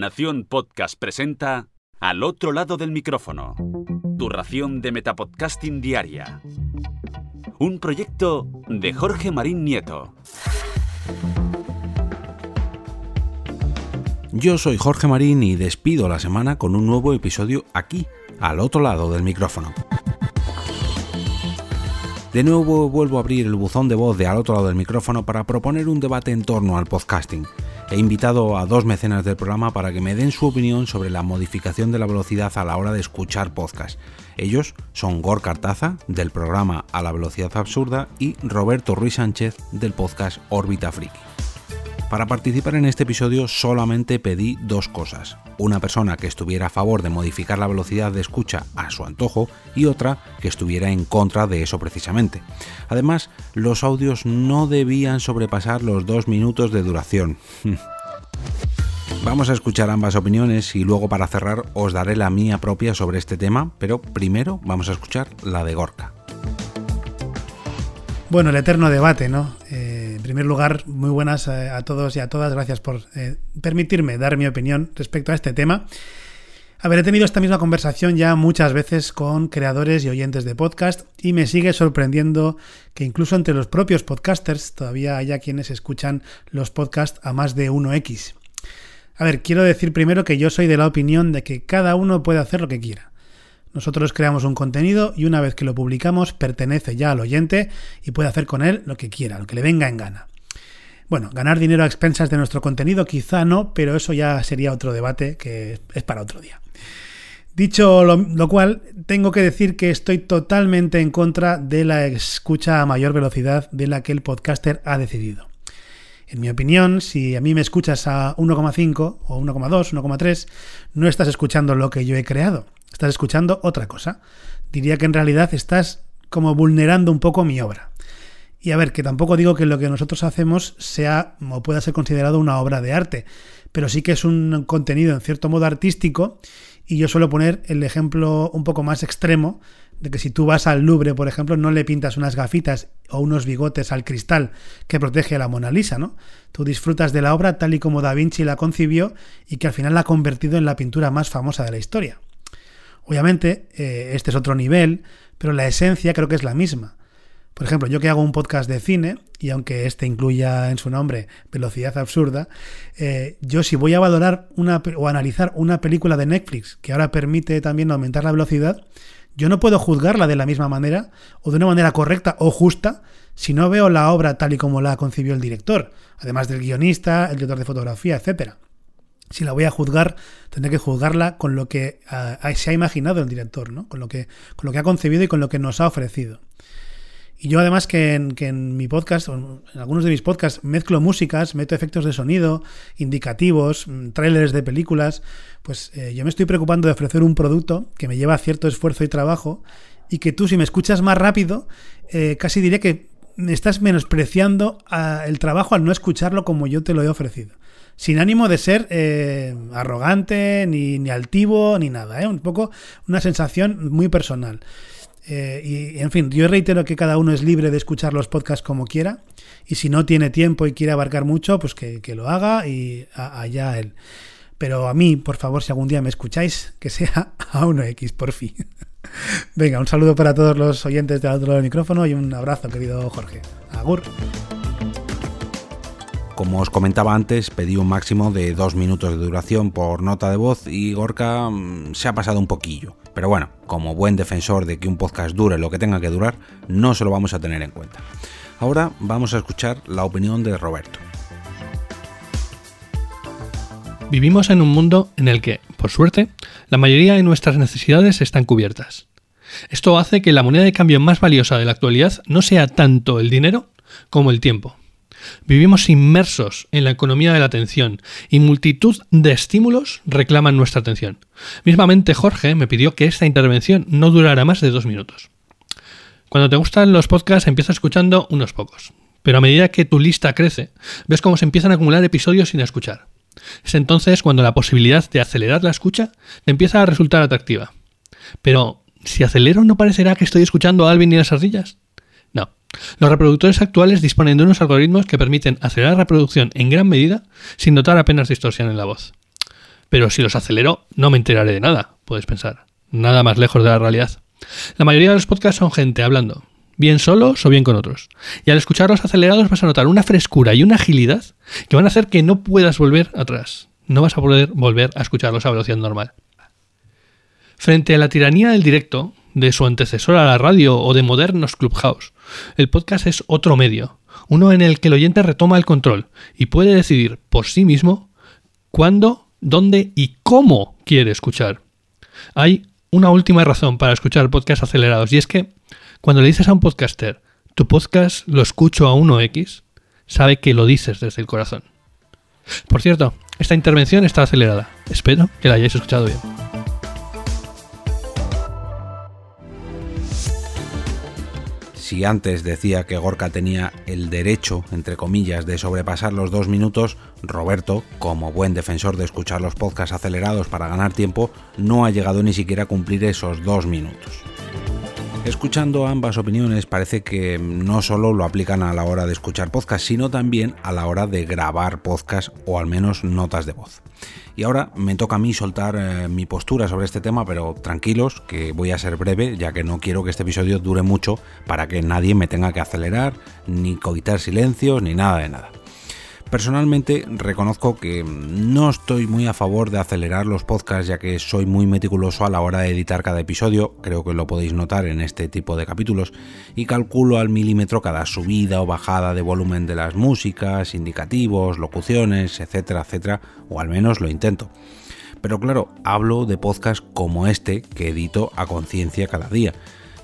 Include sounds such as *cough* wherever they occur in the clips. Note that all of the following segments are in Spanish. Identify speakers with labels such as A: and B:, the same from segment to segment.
A: Nación Podcast presenta Al otro lado del micrófono. Tu ración de Metapodcasting Diaria. Un proyecto de Jorge Marín Nieto.
B: Yo soy Jorge Marín y despido la semana con un nuevo episodio aquí, al otro lado del micrófono. De nuevo vuelvo a abrir el buzón de voz de al otro lado del micrófono para proponer un debate en torno al podcasting. He invitado a dos mecenas del programa para que me den su opinión sobre la modificación de la velocidad a la hora de escuchar podcast. Ellos son Gor Cartaza, del programa A la Velocidad Absurda, y Roberto Ruiz Sánchez, del podcast Órbita Friki. Para participar en este episodio solamente pedí dos cosas. Una persona que estuviera a favor de modificar la velocidad de escucha a su antojo y otra que estuviera en contra de eso precisamente. Además, los audios no debían sobrepasar los dos minutos de duración. *laughs* Vamos a escuchar ambas opiniones y luego para cerrar os daré la mía propia sobre este tema, pero primero vamos a escuchar la de Gorka.
C: Bueno, el eterno debate, ¿no? Eh, primer lugar, muy buenas eh, a todos y a todas. Gracias por eh, permitirme dar mi opinión respecto a este tema. A ver, he tenido esta misma conversación ya muchas veces con creadores y oyentes de podcast y me sigue sorprendiendo que incluso entre los propios podcasters todavía haya quienes escuchan los podcasts a más de 1x. A ver, quiero decir primero que yo soy de la opinión de que cada uno puede hacer lo que quiera. Nosotros creamos un contenido y una vez que lo publicamos pertenece ya al oyente y puede hacer con él lo que quiera, lo que le venga en gana. Bueno, ganar dinero a expensas de nuestro contenido quizá no, pero eso ya sería otro debate que es para otro día. Dicho lo, cual, tengo que decir que estoy totalmente en contra de la escucha a mayor velocidad de la que el podcaster ha decidido. En mi opinión, si a mí me escuchas a 1,5 o 1,2, 1,3, no estás escuchando lo que yo he creado estás escuchando otra cosa. Diría que en realidad estás como vulnerando un poco mi obra. Y a ver, que tampoco digo que lo que nosotros hacemos sea o pueda ser considerado una obra de arte, pero sí que es un contenido en cierto modo artístico y yo suelo poner el ejemplo un poco más extremo de que si tú vas al Louvre, por ejemplo, no le pintas unas gafitas o unos bigotes al cristal que protege a la Mona Lisa, ¿no? Tú disfrutas de la obra tal y como Da Vinci la concibió y que al final la ha convertido en la pintura más famosa de la historia. Obviamente, eh, este es otro nivel, pero la esencia creo que es la misma. Por ejemplo, yo que hago un podcast de cine, y aunque este incluya en su nombre velocidad absurda, eh, yo si voy a valorar una, o analizar una película de Netflix que ahora permite también aumentar la velocidad, yo no puedo juzgarla de la misma manera o de una manera correcta o justa si no veo la obra tal y como la concibió el director, además del guionista, el director de fotografía, etcétera si la voy a juzgar, tendré que juzgarla con lo que ah, se ha imaginado el director, ¿no? Con lo, que, con lo que ha concebido y con lo que nos ha ofrecido. Y yo además que en, mi podcast, en algunos de mis podcasts, mezclo músicas, meto efectos de sonido, indicativos, mm, trailers de películas, pues eh, yo me estoy preocupando de ofrecer un producto que me lleva cierto esfuerzo y trabajo y que tú si me escuchas más rápido, eh, casi diré que me estás menospreciando ah, el trabajo al no escucharlo como yo te lo he ofrecido sin ánimo de ser eh, arrogante, ni, ni, altivo, ni nada. ¿eh? Un poco una sensación muy personal. Eh, y en fin, yo reitero que cada uno es libre de escuchar los podcasts como quiera. Y si no tiene tiempo y quiere abarcar mucho, pues que, lo haga y allá él. Pero a mí, por favor, si algún día me escucháis, que sea *laughs* a 1X, por fin. Venga, un saludo para todos los oyentes del otro lado del micrófono y un abrazo, querido Jorge. Agur.
B: Como os comentaba antes, pedí un máximo de dos minutos de duración por nota de voz y Gorka mm, se ha pasado un poquillo. Pero bueno, como buen defensor de que un podcast dure lo que tenga que durar, no se lo vamos a tener en cuenta. Ahora vamos a escuchar la opinión de Roberto.
D: Vivimos en un mundo en el que, por suerte, la mayoría de nuestras necesidades están cubiertas. Esto hace que la moneda de cambio más valiosa de la actualidad no sea tanto el dinero como el tiempo. Vivimos inmersos en la economía de la atención y multitud de estímulos reclaman nuestra atención. Mismamente Jorge me pidió que esta intervención no durara más de dos minutos. Cuando te gustan los podcasts empiezas escuchando unos pocos, pero a medida que tu lista crece, ves cómo se empiezan a acumular episodios sin escuchar. Es entonces cuando la posibilidad de acelerar la escucha te empieza a resultar atractiva. Pero, si acelero, ¿no parecerá que estoy escuchando a Alvin y las ardillas? Los reproductores actuales disponen de unos algoritmos que permiten acelerar la reproducción en gran medida sin notar apenas distorsión en la voz. Pero si los acelero, no me enteraré de nada, puedes pensar. Nada más lejos de la realidad. La mayoría de los podcasts son gente hablando, bien solos o bien con otros. Y al escucharlos acelerados vas a notar una frescura y una agilidad que van a hacer que no puedas volver atrás. No vas a poder volver a escucharlos a velocidad normal. Frente a la tiranía del directo, de su antecesor a la radio o de modernos Clubhouse, el podcast es otro medio, uno en el que el oyente retoma el control y puede decidir por sí mismo cuándo, dónde y cómo quiere escuchar. Hay una última razón para escuchar podcasts acelerados y es que cuando le dices a un podcaster, tu podcast lo escucho a 1x, sabe que lo dices desde el corazón. Por cierto, esta intervención está acelerada. Espero que la hayáis escuchado bien.
B: Si antes decía que Gorka tenía el derecho, entre comillas, de sobrepasar los dos minutos, Roberto, como buen defensor de escuchar los podcasts acelerados para ganar tiempo, no ha llegado ni siquiera a cumplir esos dos minutos. Escuchando ambas opiniones parece que no solo lo aplican a la hora de escuchar podcast, sino también a la hora de grabar podcast o al menos notas de voz. Y ahora me toca a mí soltar eh, mi postura sobre este tema, pero tranquilos, que voy a ser breve, ya que no quiero que este episodio dure mucho para que nadie me tenga que acelerar, ni coitar silencios, ni nada de nada. Personalmente reconozco que no estoy muy a favor de acelerar los podcasts ya que soy muy meticuloso a la hora de editar cada episodio, creo que lo podéis notar en este tipo de capítulos, y calculo al milímetro cada subida o bajada de volumen de las músicas, indicativos, locuciones, etcétera, etcétera, o al menos lo intento. Pero claro, hablo de podcasts como este que edito a conciencia cada día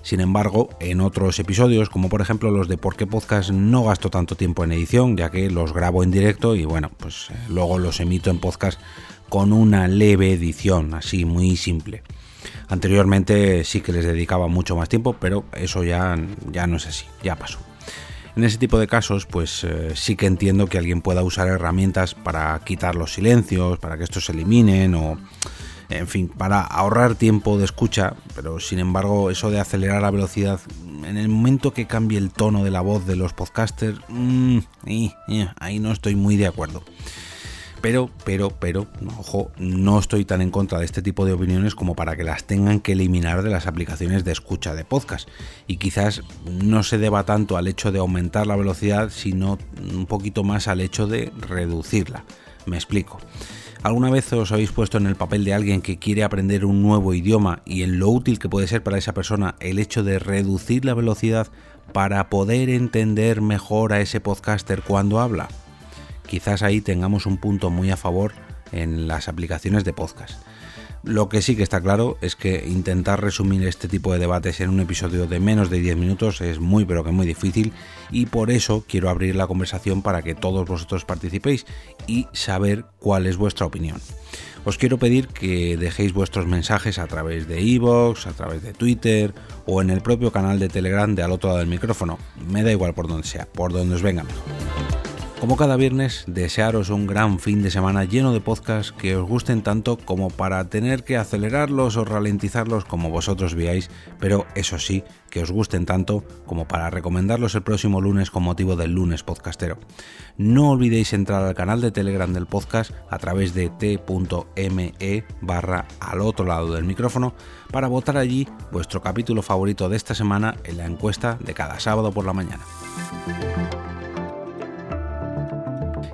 B: sin embargo, en otros episodios, como por ejemplo los de Por qué Podcast, no gasto tanto tiempo en edición, ya que los grabo en directo y bueno, pues eh, luego los emito en podcast con una leve edición, así muy simple. Anteriormente sí que les dedicaba mucho más tiempo, pero eso ya, ya no es así, ya pasó. En ese tipo de casos, pues eh, sí que entiendo que alguien pueda usar herramientas para quitar los silencios, para que estos se eliminen o en fin, para ahorrar tiempo de escucha, pero sin embargo eso de acelerar la velocidad en el momento que cambie el tono de la voz de los podcasters, mm, ahí no estoy muy de acuerdo. Pero, pero, pero, ojo, no estoy tan en contra de este tipo de opiniones como para que las tengan que eliminar de las aplicaciones de escucha de podcast. Y quizás no se deba tanto al hecho de aumentar la velocidad, sino un poquito más al hecho de reducirla. Me explico. ¿Alguna vez os habéis puesto en el papel de alguien que quiere aprender un nuevo idioma y en lo útil que puede ser para esa persona el hecho de reducir la velocidad para poder entender mejor a ese podcaster cuando habla? Quizás ahí tengamos un punto muy a favor en las aplicaciones de podcast. Lo que sí que está claro es que intentar resumir este tipo de debates en un episodio de menos de 10 minutos es muy pero que muy difícil y por eso quiero abrir la conversación para que todos vosotros participéis y saber cuál es vuestra opinión. Os quiero pedir que dejéis vuestros mensajes a través de iVoox, a través de Twitter o en el propio canal de Telegram de al otro lado del micrófono. Me da igual por donde sea, por donde os venga mejor. Como cada viernes, desearos un gran fin de semana lleno de podcasts que os gusten tanto como para tener que acelerarlos o ralentizarlos como vosotros veáis, pero eso sí, que os gusten tanto como para recomendarlos el próximo lunes con motivo del lunes podcastero. No olvidéis entrar al canal de Telegram del podcast a través de t.me barra al otro lado del micrófono para votar allí vuestro capítulo favorito de esta semana en la encuesta de cada sábado por la mañana.